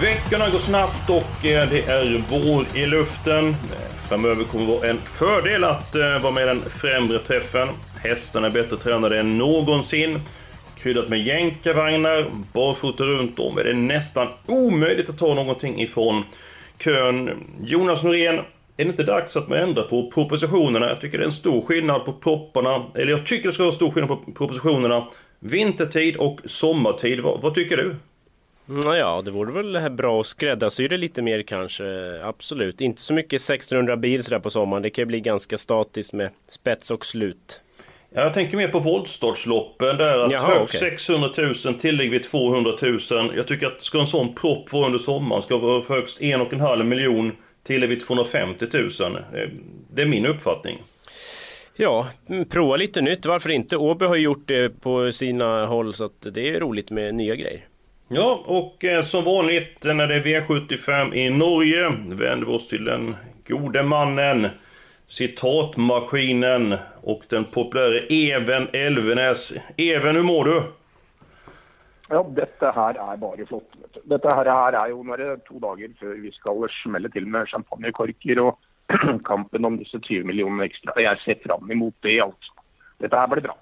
Veckorna går snabbt och eh, det är vår i luften. Framöver kommer det vara en fördel att eh, vara med i den främre träffen. Hästarna är bättre tränade än någonsin. Kryddat med jänkarvagnar, barfota runt om är det nästan omöjligt att ta någonting ifrån kön. Jonas Norén, är det inte dags att man ändrar på propositionerna? Jag tycker det är en stor skillnad på propparna, eller jag tycker det ska vara stor skillnad på propositionerna. Vintertid och sommartid, vad, vad tycker du? Ja, det vore väl bra att skräddarsy det lite mer kanske. Absolut. Inte så mycket 1600 bil sådär på sommaren. Det kan ju bli ganska statiskt med spets och slut. Jag tänker mer på voltstartsloppen där att Jaha, högst okej. 600 000, tillägg vid 200 000. Jag tycker att ska en sån propp vara under sommaren ska vara för högst en och en halv miljon, tillägg vid 250 000. Eh, Det är min uppfattning. Ja, mm, prova lite nytt. Varför inte? Åby har gjort det på sina håll så att det är roligt med nya grejer. Ja, och eh, som vanligt eh, när det är V75 i Norge vänder vi oss till den gode mannen, citatmaskinen och den populära Even Elvenes. Even, hur mår du? Ja, dette her er bare flott. vet du. Dette her, her er jo når det er to dager før vi skal smelle til med champagnekorker og kampen om disse 20 millionene ekstra. Jeg ser fram imot det, altså. Dette her blir bra.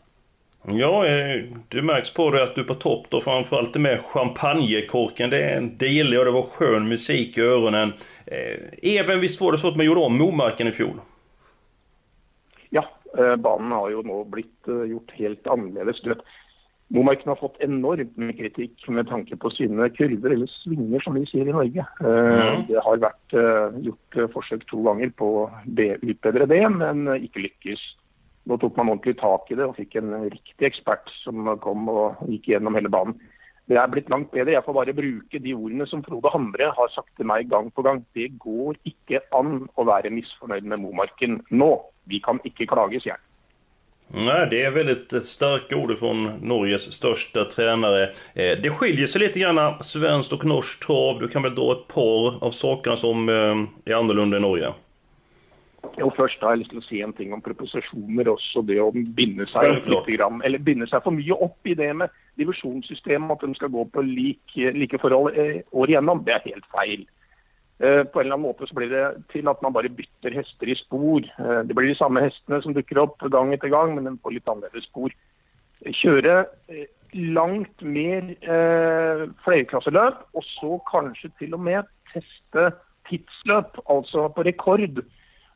Ja, eh, det märks på dig att du är på topp då, framförallt det med champagnekorken. Det är en del och det var skön musik i öronen. Eh, Even, visst var det så att man gjorde om Momarken i fjol? Ja, eh, banen har nå blitt eh, gjort helt vet, Momarken har fått enormt med kritikk med tanke på sine kurver, eller svinger som vi sier i Norge. Eh, Det har eh, gjort forsøk to ganger på be- utbedre det, men eh, ikke då tog man ordentligt tak i det och fick en riktig expert som kom och gick igenom hela banan. Det har blivit långt bättre. Jag får bara bruka de orden som Frode Hamre har sagt till mig gång på gång. Det går inte an att vara missnöjd med Momarken nu. Vi kan inte klaga, säger. Nej, det är väldigt starka ord från Norges största tränare. Eh, det skiljer sig lite grann svenskt och norskt trav. Du kan väl dra ett par av sakerna som eh, är annorlunda i Norge? Jo, først har jeg lyst til å si en ting om proposisjoner også. Det å binde seg, litt eller binde seg for mye opp i det med divisjonssystemet, at de skal gå på lik, like forhold eh, år igjennom, det er helt feil. Eh, På en eller annen måte så blir det til at man bare bytter hester i spor. Eh, Det blir de samme hestene som dukker opp gang etter gang, men de får litt annerledes spor. Kjøre eh, langt mer eh, flerklasseløp, og så kanskje til og med teste tidsløp, altså på rekord.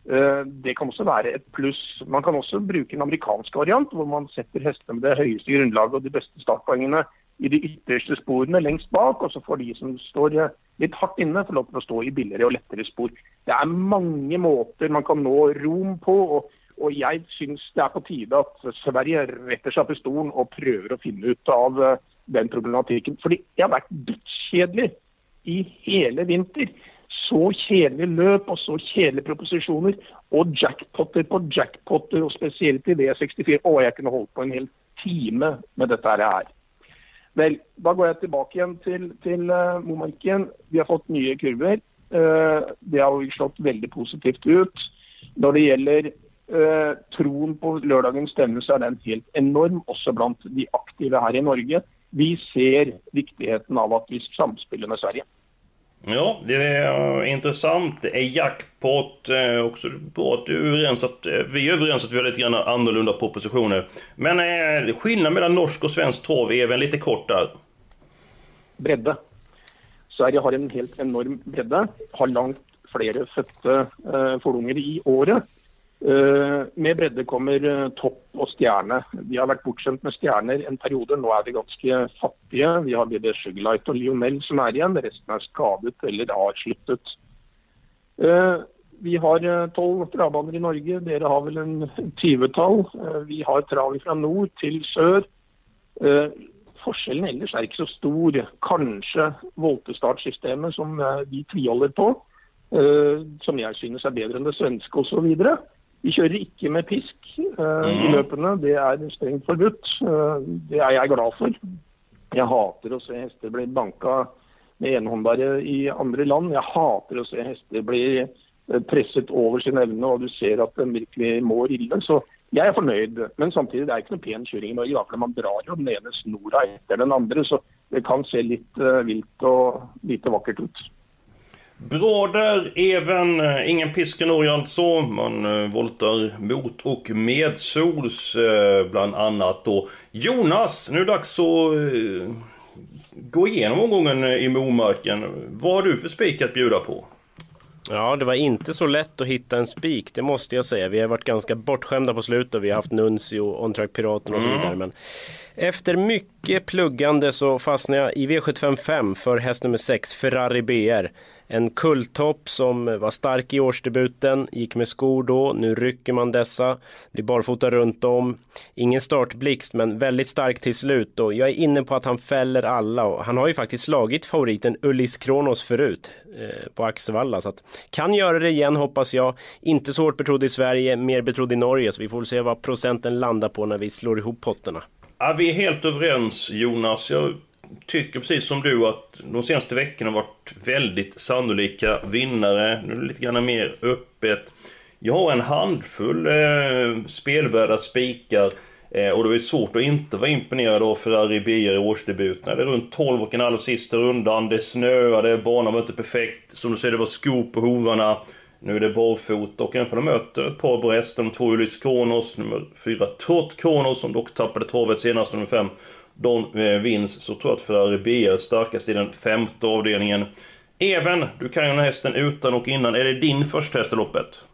Eh, det kan også være et pluss. Man kan også bruke en amerikansk variant, hvor man setter hestene med det høyeste grunnlaget og de beste startpoengene i de ytterste sporene lengst bak, og så får de som står litt hardt inne, få lov til å stå i billigere og lettere spor. Det er mange måter man kan nå Rom på, og, og jeg syns det er på tide at Sverige retter seg på stolen og prøver å finne ut av eh, den problematikken. Fordi det har vært dødskjedelig i hele vinter. Så kjedelige løp og så kjedelige proposisjoner. Og jackpotter på jackpotter, og spesielt i V64. Å, jeg kunne holdt på en hel time med dette her. Vel, da går jeg tilbake igjen til, til eh, uh, Momarken. Vi har fått nye kurver. Uh, det har slått veldig positivt ut. Når det gjelder uh, troen på lørdagens stämning så er den helt enorm, også blant de aktive her i Norge. Vi ser viktigheten av at vi samspiller med Sverige. Ja, det är eh, intressant. Det är jackpot. Eh, också bra att du är överens att eh, vi är överens att vi har lite grann annorlunda propositioner. Men skillnaden mellan norsk och svensk trav är väl lite kort där? bredde. Sverige har en helt enorm bredde. Har långt flere fødte eh, forlunger i året. Eh, med bredde kommer eh, topp og stjerne. Vi har vært bortskjemt med stjerner en periode. Nå er vi ganske fattige. Vi har både Sugarlight og Lionel som er igjen. Resten er skadet eller har slutat. Eh, vi har tolv travbaner i Norge. Dere har vel en tyvetall. Vi har trav fra nord til sør. Eh, Forskjellen ellers er ikke så stor. Kanskje voltestartsystemet som vi tviholder på, som jeg synes er bedre enn det svenske osv. Vi kjører ikke med pisk eh, i løpene. Det er strengt forbudt. Eh, Det er jeg glad for. Jeg hater å se hester bli banka med enhåndbare i andre land. Jeg hater å se hester bli eh, presset over sin evne, og du ser at de virkelig mår ille. Så jeg er fornøyd. Men samtidig det er ikke noe pen kjøring i Norge. For Man drar jo den ene snora etter den andre, så det kan se litt eh, vilt og lite vakkert ut. Bra där, Even. Ingen pisk i Norge alltså. Man eh, voltar mot och medsols eh, bland annat då. Jonas, nu är det dags att eh, gå igenom omgången i Momarken. Vad har du för spik att bjuda på? Ja, det var inte så lätt att hitta en spik, det måste jag säga. Vi har varit ganska bortskämda på slutet vi har haft Nuncio, On-Track Piraten och så vidare. Men efter mycket pluggande så fastnade jag i V755 för häst nummer 6, Ferrari BR. En kulltopp som var stark i årsdebuten, gick med skor då, nu rycker man dessa, blir barfota runt om. Ingen startblixt men väldigt stark till slut och jag är inne på att han fäller alla och han har ju faktiskt slagit favoriten Ullis Kronos förut eh, på Axevalla så att kan göra det igen hoppas jag. Inte så hårt betrodd i Sverige, mer betrodd i Norge så vi får väl se vad procenten landar på när vi slår ihop potterna. Ja, vi är helt överens Jonas. Jag tycker precis som du att de senaste veckorna har varit väldigt sannolika vinnare. Nu är det lite grann mer öppet. Jag har en handfull eh, spelvärda spikar. Eh, och det är svårt att inte vara imponerad av Ferrari BR i årsdebuten. Det är runt 12 och en halv sista rundan. Det snöade, banan var inte perfekt. Som du säger, det var skop på hovarna. Nu är det barfota och även de möter ett par bra hästar. de två Ulis Kronos, nummer fyra Trott Kronos som dock tappade travet senast, nummer fem de eh, vinns så tror jag att Ferrari B är starkast i den femte avdelningen. Even, du kan ju den här hästen utan och innan. Är det din första häst i loppet?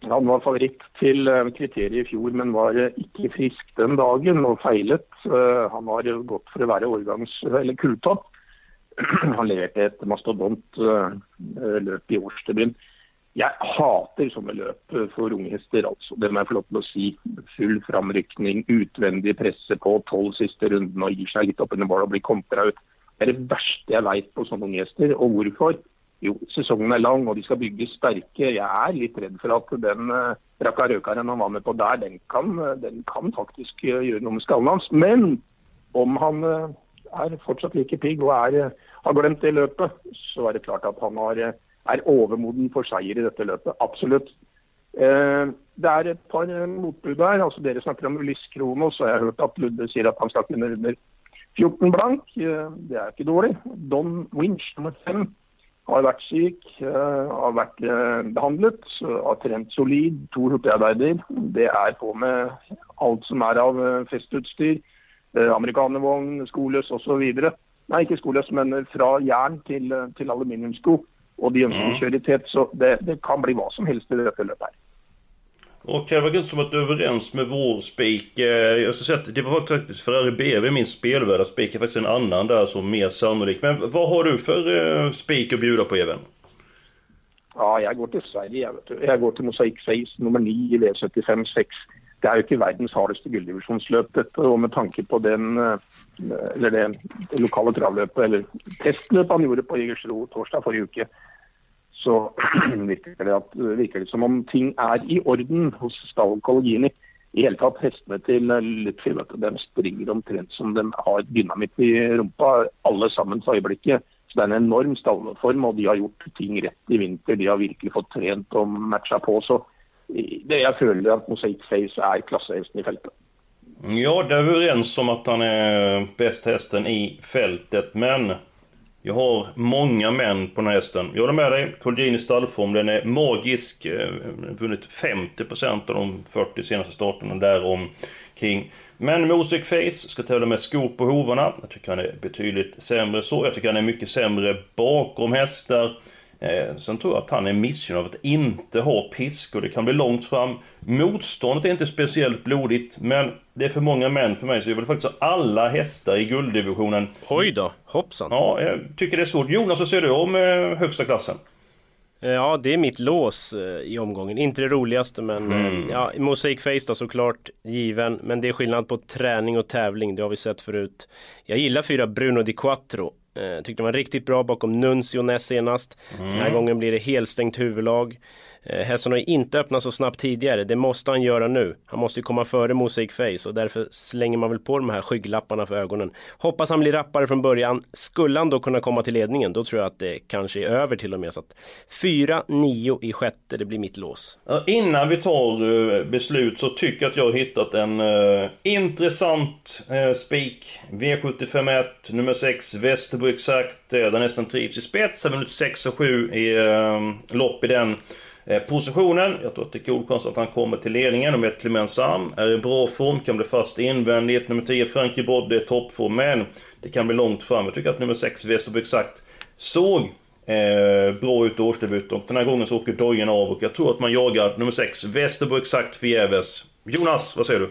Han var favoritt till eh, kriteriet i fjor, men var eh, ikke frisk den dagen og feilet. Eh, han har gått for å være årgangs- eller kulltopp. Han leverte et mastodont eh, løp i årsdebuten. Jeg hater sånne løp eh, for unge altså. Det må jeg få lov til å si. Full framrykning, utvendig presse på tolv siste rundorna og gir seg litt opp under mål og blir kontra ut. Det er det verste jeg veit på sånne unghästar. Och Og hvorfor? Jo, sesongen er lang og de skal bygges sterke. Jeg er litt redd for at den eh, uh, Raka han var med på der, den kan, den kan faktisk eh, gjøre noe med skallen hans. Men om han eh, er fortsatt like pigg og er, eh, har glemt det løpet, så er det klart at han har, eh, er overmoden for seier i dette løpet. Absolutt. Eh, det er et par eh, motbud der. altså Dere snakker om Ulyss Kronos, og jeg har hørt at Ludde sier at han skal kunne under 14 blank. Eh, det er ikke dårlig. Don Winch nummer fem har vært syk, eh, har vært eh, behandlet, har trent solid, to hurtigarbeider. Det er på med alt som er av eh, festutstyr. eh, Amerikanervogn, skoløs osv. Nei, ikke skoløs, men fra jern til, eh, til aluminiumssko. Og de ønsker å kjøre i tet, så det, det kan bli hva som helst i dette løpet her. Och jag verkar inte som att du är överens med vår spik. Eh, Jag ska säga att det var faktiskt Ferrari BV, min spelvärda spik, är faktiskt en annan där som mer sannolik. Men vad har du för eh, spik att bjuda på Even? Ja, jeg går til Sverige. Du. jeg går til Mosaic Face nummer 9 i V75-6. Det er jo ikke verdens hardeste gulldivisjonsløp, dette. Og med tanke på den, eh, eller det, det lokale travløpet, eller testløpet han gjorde på Jegersro torsdag forrige uke, så virker det, at, virker det som om ting er i orden hos Stall I hele tatt, hestene til eh, Lutfi de springer omtrent som de har dynamitt i rumpa, alle sammen for øyeblikket. Så Det er en enorm stallform, og de har gjort ting rett i vinter. De har virkelig fått trent og matcha på. Så det jeg føler at Mosaic Face er klassehesten i feltet. Mm, ja, det är vi överens om att han är bästa hästen i fältet, men jag har många män på den här hästen. Jag håller med dig, Colgjini stallform, den är magisk. Eh, vunnit 50% av de 40 senaste starterna därom kring. Men Mosek Face ska tävla med skor på hovarna. Jag tycker han är betydligt sämre så. Jag tycker han är mycket sämre bakom hästar. Eh, sen tror jag att han är missgynnad av att inte ha pisk och det kan bli långt fram. Motståndet är inte speciellt blodigt, men det är för många män för mig så jag vill faktiskt ha alla hästar i gulddivisionen. Oj då, hoppsan. Ja, jag tycker det är svårt. Jonas, vad säger du om eh, högsta klassen? Eh, ja, det är mitt lås eh, i omgången. Inte det roligaste men mm. ja, Mosaic Face då såklart given. Men det är skillnad på träning och tävling. Det har vi sett förut. Jag gillar fyra Bruno Di Quattro. Eh, tyckte de var riktigt bra bakom Nuncio näst senast. Mm. Den här mm. gången blir det helstängt huvudlag. Eh, Hesson har ju inte öppnat så snabbt tidigare. Det måste han göra nu. Han måste ju komma före Mosaic Face och därför slänger man väl på de här skygglapparna för ögonen. Hoppas han blir rappare från början. Skulle han då kunna komma till ledningen då tror jag att det kanske är över till och med. Så att 4-9 i sjätte, det blir mitt lås. Innan vi tar eh, beslut så tycker jag att jag har hittat en uh, intressant uh, spik. V751 nummer 6 Västerbo exakt. Där nästan trivs i spets. Har vunnit 6 och 7 i lopp i den. Eh, positionen, jag tror att det är god chans att han kommer till ledningen. Nummer 1 Clement Sam är i bra form, kan bli fast invändigt. Nummer 10 Frankie Brodde är toppform, men det kan bli långt fram. Jag tycker att nummer 6 Westerby exakt såg eh, bra ut i årsdebut och den här gången så åker dojen av och jag tror att man jagar nummer 6 Westerby exakt förgäves. Jonas, vad säger du?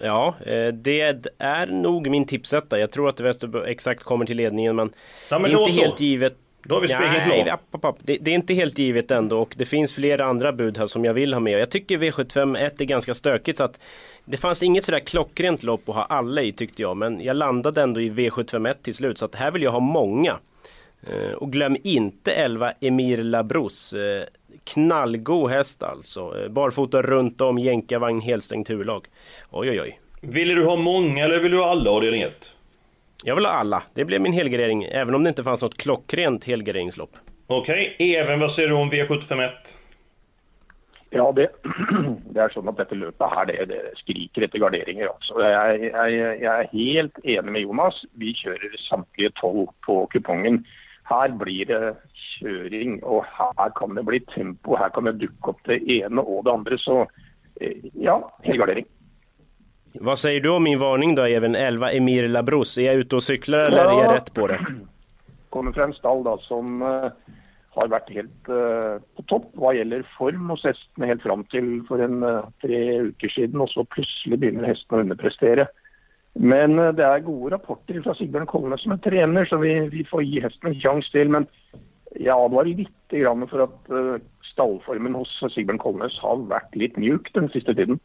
Ja, eh, det är nog min tipsetta. Jag tror att Westerby exakt kommer till ledningen men, ja, men det är inte så. helt givet. Då har vi spegeln klar. Det, det, är inte helt givet ändå och det finns flera andra bud här som jag vill ha med. Jag tycker V751 är ganska stökigt så att det fanns inget sådär klockrent lopp att ha alla i tyckte jag. Men jag landade ändå i V751 till slut så att här vill jag ha många. Eh, och glöm inte 11 Emir Labros. Eh, knallgod häst alltså. Eh, barfota runt om, jänkarvagn, helstängt huvudlag. Oj oj oj. Vill du ha många eller vill du ha alla avdelning 1? Jag vill ha alla. Det blev min helgardering, även om det inte fanns något klockrent helgarderingslopp. Okej, okay. Even, vad säger du om V751? Ja, det, det, är så att detta löpet här, det, det skriker efter garderingar. Alltså. Jag, jag, jag, är helt enig med Jonas. Vi kör samtliga 12 på kupongen. Här blir det köring och här kan det bli tempo. Här kan det duka upp det ena och det andra. Så eh, ja, helgardering. Vad säger du om min varning då, även 11 Emir Labros? Är jag ute och cyklar eller ja. är jag rätt på det? Kommer från en stall då, som uh, har varit helt uh, på topp vad gäller form hos hästen helt fram till för en uh, tre veckor sedan och så plötsligt börjar hästen att underprestera. Men det är goda rapporter från Sigbjörn Kolnes som är tränare så vi, vi får ge hästen en chans till. Men ja, det var lite grann för att stallformen hos Sigbjörn Kolnes har varit lite mjuk den sista tiden.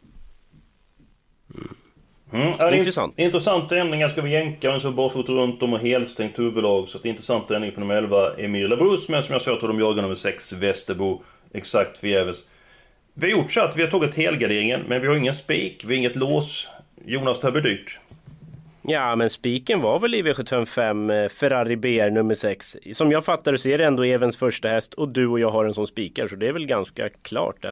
Mm. Ja, det är intressant. Intressanta ändringar ska vi jänka en så barfota runt om och helstängt huvudlag. Så att intressant ändring på nummer 11 Emir Labrus. Men som jag sa, jag tror de jagar nummer 6 Västerbo. Exakt förgäves. Vi har gjort så att vi har tagit helgarderingen, men vi har ingen spik, vi har inget lås. Jonas, det här blir dyrt. Ja, men spiken var väl i V755 eh, Ferrari BR nummer 6. Som jag fattar så är det ändå Evens första häst och du och jag har en som spikar, så det är väl ganska klart. Där.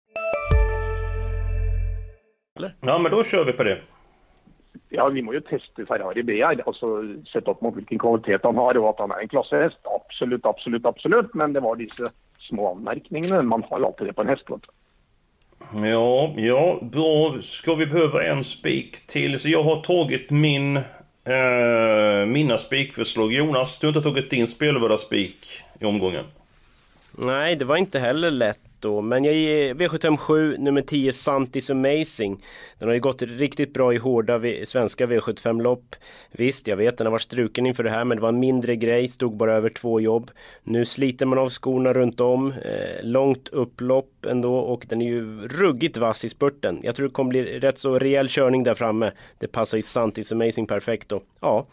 Eller? Ja, men då kör vi på det. Ja, vi måste ju testa Ferrari BR, alltså sätta upp mot vilken kvalitet han har och att han är en klasshäst. Absolut, absolut, absolut. Men det var dessa små anmärkningarna. Man har ju alltid det på en häst. Ja, ja, bra. Ska vi behöva en spik till? Så jag har tagit min, eh, mina spikförslag. Jonas, du har inte tagit din spelvärda spik i omgången? Nej, det var inte heller lätt då. Men jag ger V757 nummer 10 Santis Amazing. Den har ju gått riktigt bra i hårda v svenska V75-lopp. Visst, jag vet den har varit struken inför det här men det var en mindre grej. Stod bara över två jobb. Nu sliter man av skorna runt om. Eh, långt upplopp ändå och den är ju ruggigt vass i spurten. Jag tror det kommer bli rätt så rejäl körning där framme. Det passar ju Santis Amazing perfekt då. Ja.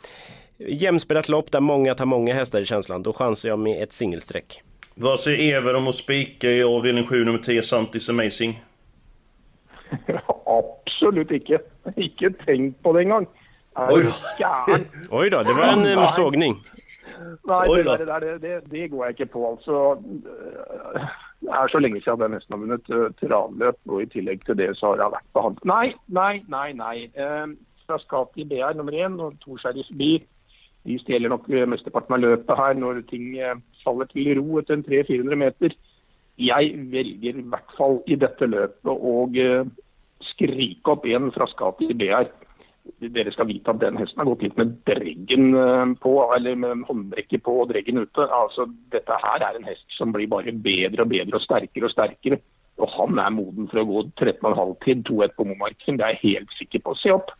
Jämspelat lopp där många tar många hästar i känslan. Då chansar jag med ett singelsträck. Vad säger Ever om att spika i avdelning 7 nummer 10 Santis Amazing? Absolut icke. Icke tänkt på det en gång. Oj då. Oj då, det var en Nej. sågning. Nej, det, där, det, där, det, det, går jag inte på. Alltså, det är så länge sedan jag nästan har vunnit uh, travlöp och i tillägg till det så har jag varit på hand. Nej, nej, nej, nej. Uh, Frascati BR nummer en och Torsberg förbi. De stjeler nok mesteparten av løpet her når ting eh, faller til ro etter 300-400 meter. Jeg velger i hvert fall i dette løpet å eh, skrike opp en fra skapet i BR. Dere skal vite at den hesten har gått litt med dreggen eh, på, eller med håndbrekket på og dreggen ute. Altså, dette her er en hest som blir bare bedre og bedre og sterkere og sterkere. Og han er moden for å gå 13,5 til 2-1 på Momarken. Det er jeg helt sikker på. Se opp!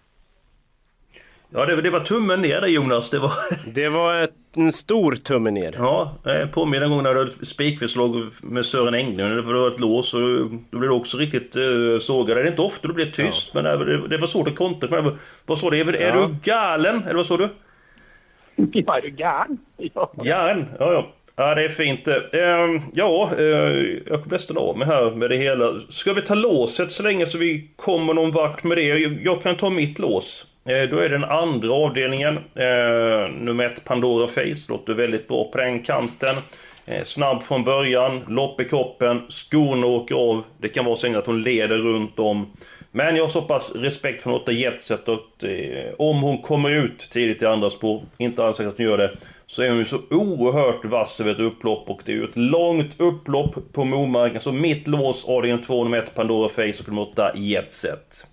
Ja, det, det var tummen ner där Jonas. Det var, Det var ett, en stor tumme ner. ja, jag påminner en gång när du hade ett spikförslag med Sören Englund. Det var ett lås och då blev du också riktigt uh, sågad. Det är inte ofta du blir tyst, men det, det var svårt att kontra. Men vad sa du? Är, är Ja. du galen? Eller vad sa du? Ja, er du gæren? Ja. Galen? Ja, ja. Ja, det är fint. Ehm, ja, eh, jag kommer nästan av mig här med det hela. Ska vi ta låset så länge så vi kommer någon vart med det? Jag, jag kan ta mitt lås. Eh, då är det den andra avdelningen. Eh, nummer ett, Pandora Face. Låter väldigt bra på den kanten. Eh, snabb från början, lopp i kroppen, skorna åker av. Det kan vara så att hon leder runt om. Men jag har så pass respekt för Lotta Jetset att eh, om hon kommer ut tidigt i andra spår, inte alls säkert att hon gör det, så är hon ju så oerhört vass över ett upplopp och det är ju ett långt upplopp på Momarken. Så mitt lås, avdelning 2, nummer 1, Pandora Face och nummer 8, Jetset.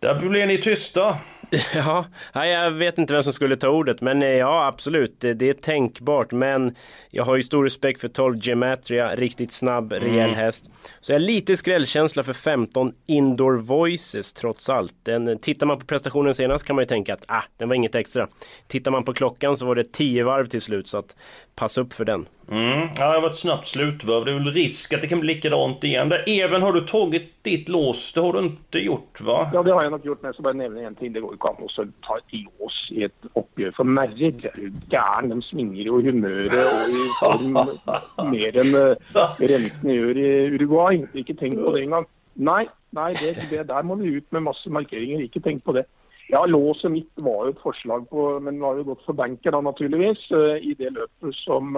Där blev ni tysta. Ja, jag vet inte vem som skulle ta ordet, men eh, ja absolut, det, det är tänkbart. Men jag har ju stor respekt för 12 Gematria, riktigt snabb, rejäl Mm. häst. Så jag har lite skrällkänsla för 15 Indoor Voices trots allt. Den, tittar man på prestationen senast kan man ju tänka att ah, den var inget extra. Tittar man på klockan så var det 10 varv till slut, så att pass upp för den. Mm. Ja, det var ett snabbt slutvarv. Det är väl risk att det kan bli likadant igen. Där, Even, har du tagit ditt lås? Det har du inte gjort, va? Ja, det har jeg nok gjort, men jeg skal bare nevne en ting. Det går jo ikke an å ta et lås i et oppgjør for merrer. Det er jo gæren. De svinger jo i humøret og i form mer enn uh, rentene gjør i Uruguay. Ikke tenk på det engang. Nei, nei det, det, der må vi ut med masse markeringer. Ikke tenk på det. Ja, Låset mitt var jo et forslag på, men har jo gått for banker da, naturligvis, eh, i det løpet som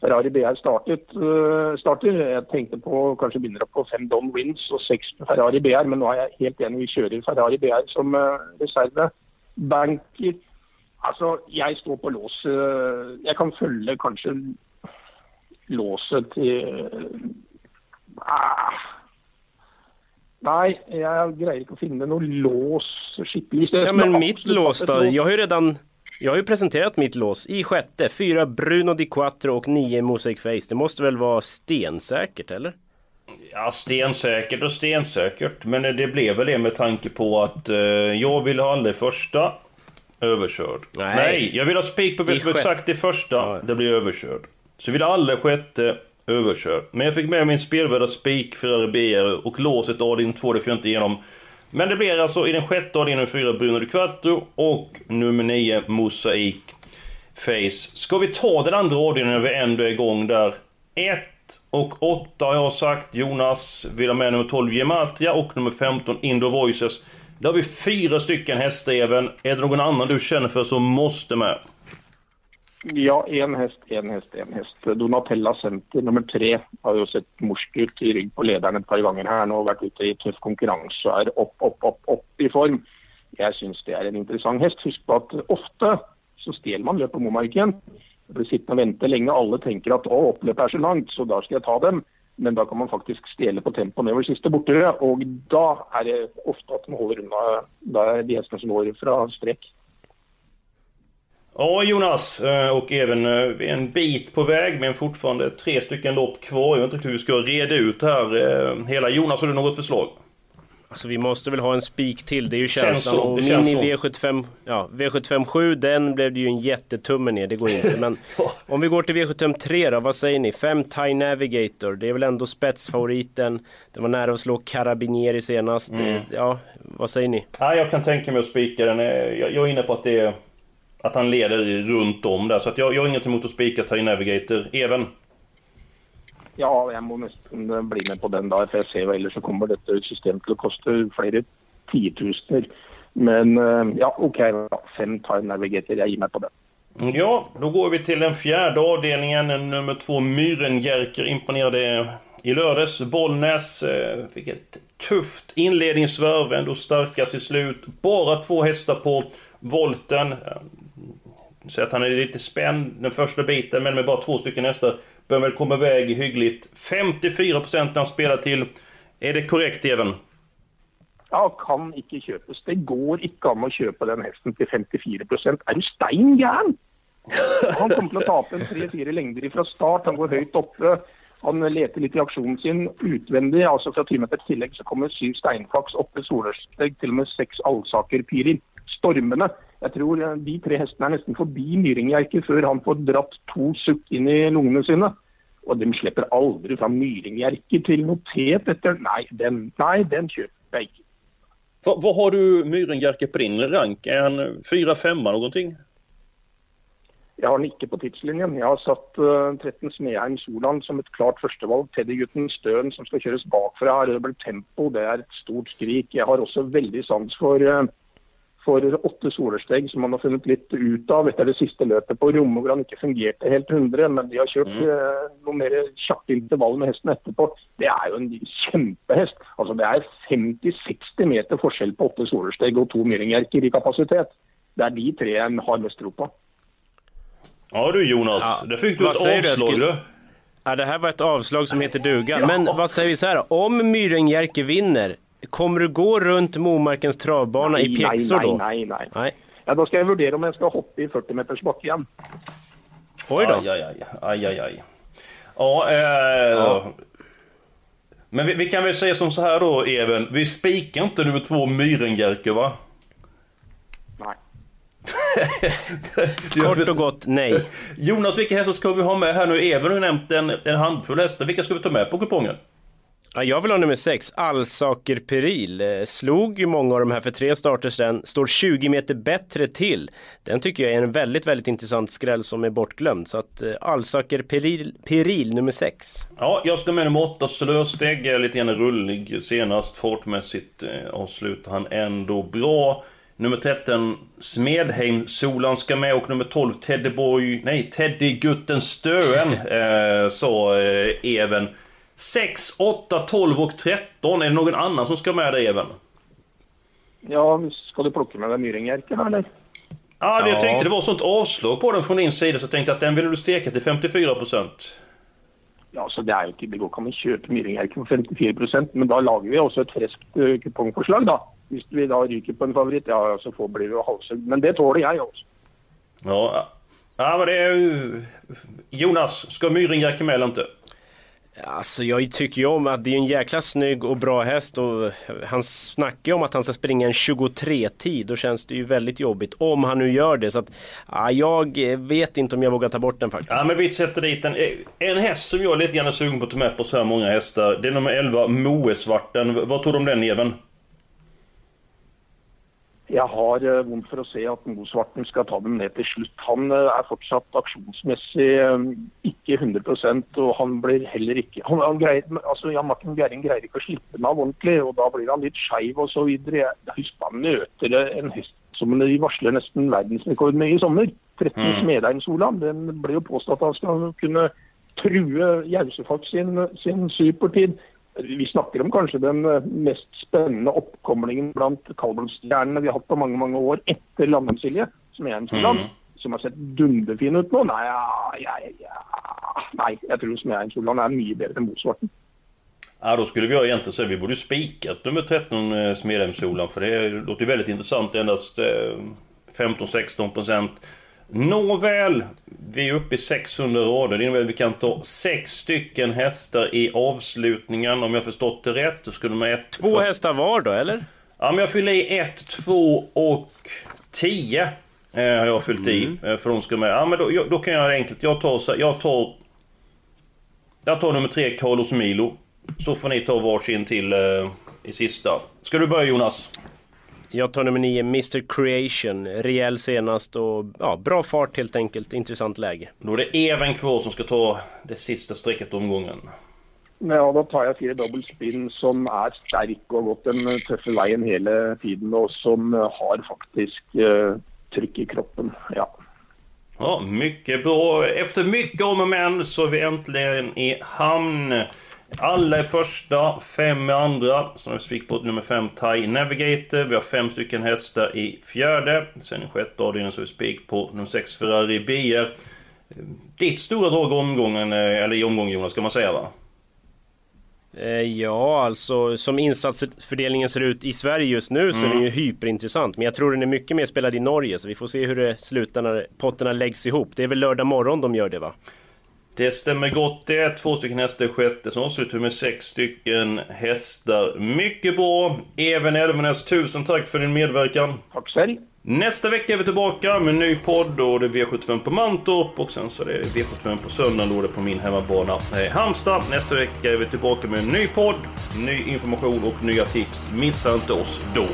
Ferrari BR startet, eh, starter. Eh, jeg tenkte på kanskje begynner opp på fem Don Wins og seks Ferrari BR, men nå er jeg helt enig, vi kjører Ferrari BR som eh, reserve. Banker Altså, jeg står på eh, låset. Jeg kan følge kanskje låset til ah. Nei, jeg greier ikke å finne noe lås skikkelig. Ja, men mitt lås då? Jag har ju redan jag har ju presenterat mitt lås i sjätte. Fyra Bruno di Quattro och nio Mosaic Face. Det måste väl vara stensäkert, eller? Ja, stensäkert och stensäkert. Men det blev väl det med tanke på att eh, jag ville ha aldrig första överkörd. Nej. jag vill ha spik på sjätte. exakt i första, det blir överkörd. Så jag ville aldrig sjätte överkörd. Men jag fick med min spelvärda spik Ferrari BR och låset avdelning 2, det får jag inte igenom. Men det blir alltså i den sjätte avdelningen fyra Bruno de Quattro och nummer nio Mosaic Face. Ska vi ta den andra avdelningen när vi ändå är igång där? 1 och 8 har jag sagt. Jonas vill ha med nummer 12 Gematria och nummer 15 Indo Voices. Där har vi fyra stycken hästar även. Är det någon annan du känner för som måste med? Ja, en häst, en häst, en häst. Donatella Center nummer tre har jo sett morsk ut i rygg på lederen et par ganger her. Nå vært ute i tøff konkurranse og er opp, opp, opp, opp i form. Jeg syns det er en interessant hest. Husk på at ofte så stjeler man løp på Momarken. Det blir sittende og vente lenge. Alle tenker at å, oppløpet er så langt, så da skal jeg ta dem. Men da kan man faktisk stjele på tempo nedover siste bortere, og da er det ofte at man holder unna de hestene som går fra strek. Ja Jonas eh, och även eh, en bit på väg men fortfarande tre stycken lopp kvar. Jag vet inte hur vi ska reda ut här eh, hela. Jonas har du något förslag? Alltså vi måste väl ha en spik till, det är ju känslan. och det min känns i så. V75, ja, V75 7, den blev det ju en jättetumme ner, det går inte. Men om vi går till V75 3 då, vad säger ni? 5 Thai Navigator, det är väl ändå spetsfavoriten. Den var nära att slå Carabinieri senast. Mm. Ja, vad säger ni? Ja, jag kan tänka mig att spika den. Jag, jag är inne på att det är, att han leder runt om där. Så att jag, jag har inget emot att spika Thai Navigator. Even? Ja, jeg må nesten bli med på den da, for jeg ser jo ellers så kommer dette systemet til å koste flere titusener. Men eh, ja, OK, da. fem Time Navigator. Jeg gir meg på det. Ja, då går vi till den fjärde avdelningen. Nummer två Myrenjerker imponerade i lördags. Bollnäs eh, fick ett tufft inledningssvarv, ändå starkast i slut. Bara två hästar på volten. Så att han är lite spänd den första biten, men med bara två stycken hästar bör väl komma iväg hyggligt. 54% när han spelar till. Är det korrekt, Even? Ja, kan inte köpas. Det går inte an att köpa den hästen till 54 %. Är du steingärn? Han kommer att tappa en 3-4 längder ifrån start. Han går högt uppe. Han leter lite i aktionen sin utvändigt, alltså från 10 meters så kommer syv steinfaks, åtte solørsteg, till och med sex allsaker Piril. Stormarna. Jeg tror eh, de tre hestene er nesten forbi Myringgjerke før han får dratt to sukk inn i lungene sine. Og de slipper aldri fra Myringgjerke til notet etter Nei, den, nei, den kjøper jeg ikke. Vad, vad har du Myrenjerke på din rank? Är han fyra, femma någonting? Jeg har den ikke på tidslinjen. Jeg har satt uh, 13 Smeheim Soland som et klart førstevalg. Teddygutten Støen som skal kjøres bakfra. Rødbel Tempo, det er et stort skrik. Jeg har også veldig sans for, uh, for åtte solersteg som han har funnet litt ut av etter det siste løpet på Romme, hvor han ikke fungerte helt 100. Men de har kjørt Mm. uh, noe mer kjappe intervall med hesten etterpå. Det er jo en kjempehest. Altså, det er 50-60 meter forskjell på åtte solersteg og to myringjerker i kapasitet. Det er de tre jeg har mest tro på. Ja du Jonas, Ja, där fick du vad ett säger du, avslag du. Ja, det här var ett avslag som heter duga. Men vad säger vi så här? Om Myrenjerke vinner, kommer du gå runt Momarkens travbana i Nei, pjäxor då? nei, nei. Nej. Ja, da skal jeg vurdere om jeg skal hoppe i 40 meters bakke igjen. Oj då. Aj, aj, aj. aj, aj, aj. Ja, eh, Men vi, vi kan väl säga som så här då, Even. Vi spikar inte nummer två Myrenjerke, va? Nej. Kort och gott nej. Jonas, vilka hästar ska vi ha med här nu? Even har nämnt en, en handfull hästar. Vilka ska vi ta med på kupongen? Ja, jag vill ha nummer sex, Allsaker Peril. Eh, Slog ju många av de här för tre starter sedan, står 20 meter bättre till. Den tycker jag är en väldigt, väldigt intressant skräll som är bortglömd. Så att eh, Allsaker Peril, Peril nummer sex. Ja, jag ska med nummer 8, Slösteg. är Lite grann rullig senast. Fartmässigt eh, avslutar han ändå bra. Nummer 13, Smedheim Solan ska med och nummer 12, Teddy Boy... Nej, Teddy Gutten Stöen, eh, sa eh, Even. 6, 8, 12 och 13. Är det någon annan som ska med där, Even? Ja, skal du plukke med da, eller? Ja, det, jag Ja. tänkte det var sånt avslag på den från din sida så jag tänkte att den ville du steka till 54%. Ja, så Det er jo ikke, det går å kjøpe Myringjerke for 54% men da lager vi også et friskt uh, kupongforslag, da. Hvis vi da ryker på en favoritt, ja, så får, blir vi jo halshugd. Men det tåler jeg også. Ja, ja men det är ju... Jonas, ska Myrenjerke med eller inte? Alltså jag tycker ju om att det är en jäkla snygg och bra häst och han snackar ju om att han ska springa en 23-tid. Då känns det ju väldigt jobbigt om han nu gör det. Så att, ja, jag vet inte om jag vågar ta bort den faktiskt. Ja men vi sätter dit en, en häst som jag är lite grann sugen på att ta med på så här många hästar. Det är nummer 11, Moesvarten. Vad tror du om den Even? Jeg har uh, vondt for å se at Mosvarten skal ta dem ned til slutt. Han uh, er fortsatt aksjonsmessig uh, ikke 100 og han blir heller ikke han, han greier, altså Jan Martin Gjerring greier ikke å slippe den av ordentlig, og da blir han litt skeiv osv. Han møter en hest som de varsler nesten verdensrekord med i sommer. 13 Mm. Smedheim Solan. Den ble jo påstått at han skal kunne true Jausefalk sin, sin supertid. Vi snakker om kanskje den eh, mest spennende oppkomlingen blant kaldblodstjernene vi har hatt på mange mange år etter Landheim-Silje, som er en Solan, som har sett dunderfin ut nå. Nei, ja, ja, ja. Nei jeg tror Smeheim Solan er mye bedre enn Mosvarten. Ja då skulle vi ha egentligen säga vi borde spikat nummer 13 eh, Smedhemssolan för det låter ju väldigt intressant. Endast eh, 15-16%. Nåväl, vi är uppe i 600 rader. Det innebär att vi kan ta sex stycken hästar i avslutningen om jag förstått det rätt. Då skulle man ett, Två hästar var då eller? Ja men jag fyller i 1, 2 och 10. Eh, har jag fyllt i. Eh, för de ska med. Ja men då, jag- då kan jag göra det enkelt. Jag tar, så, jag tar... Jag tar nummer 3, Carlos Milo. Så får ni ta varsin till eh, i sista. Ska du börja Jonas? Jag tar nummer nio, Mr Creation. Rejäl senast och ja, bra fart helt enkelt. Intressant läge. Då är det Even kvar som ska ta det sista strecket omgången. Ja, da tar jeg fire double spin som er sterk og har gått den tøffe veien hele tiden, og som har faktisk eh, trykk i kroppen. Ja. Ja, mycket bra. Efter mycket om och men så är vi äntligen i hamn. Alla är första, fem är andra. Sen har vi spik på nummer fem Thai Navigator. Vi har fem stycken hästar i fjärde. Sen i sjätte avdelningen så spik på nummer sex Ferrari BR. Ditt stora drag i omgången, eh, eller i omgången Jonas, ska man säga va? Eh, ja, alltså som insatsfördelningen ser ut i Sverige just nu så är den Mm. ju hyperintressant. Men jag tror den är mycket mer spelad i Norge så vi får se hur det slutar när potterna läggs ihop. Det är väl lördag morgon de gör det va? Det stämmer gott det. Två stycken hästar i sjätte. Sen avslutar med sex stycken hästar. Mycket bra. Even Elvenäs, tusen tack för din medverkan. Tack själv. Nästa vecka är vi tillbaka med en ny podd och det är V75 på Mantorp och sen så är det V75 på söndagen då det är på min hemmabana eh, Halmstad. Nästa vecka är vi tillbaka med en ny podd, ny information och nya tips. Missa inte oss då.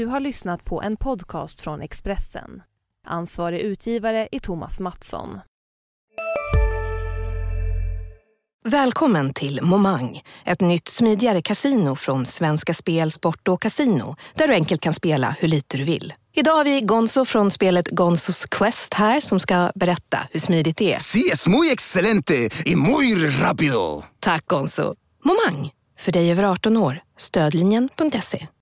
Du har lyssnat på en podcast från Expressen. Ansvarig utgivare är Thomas Mattsson. Välkommen till Momang, ett nytt smidigare casino från Svenska Spel, Sport och Casino där du enkelt kan spela hur lite du vill. Idag har vi Gonzo från spelet Gonzos Quest här som ska berätta hur smidigt det är. Sí, es muy excelente y muy rápido. Tack Gonzo! Momang, för dig över 18 år. Stödlinjen.se.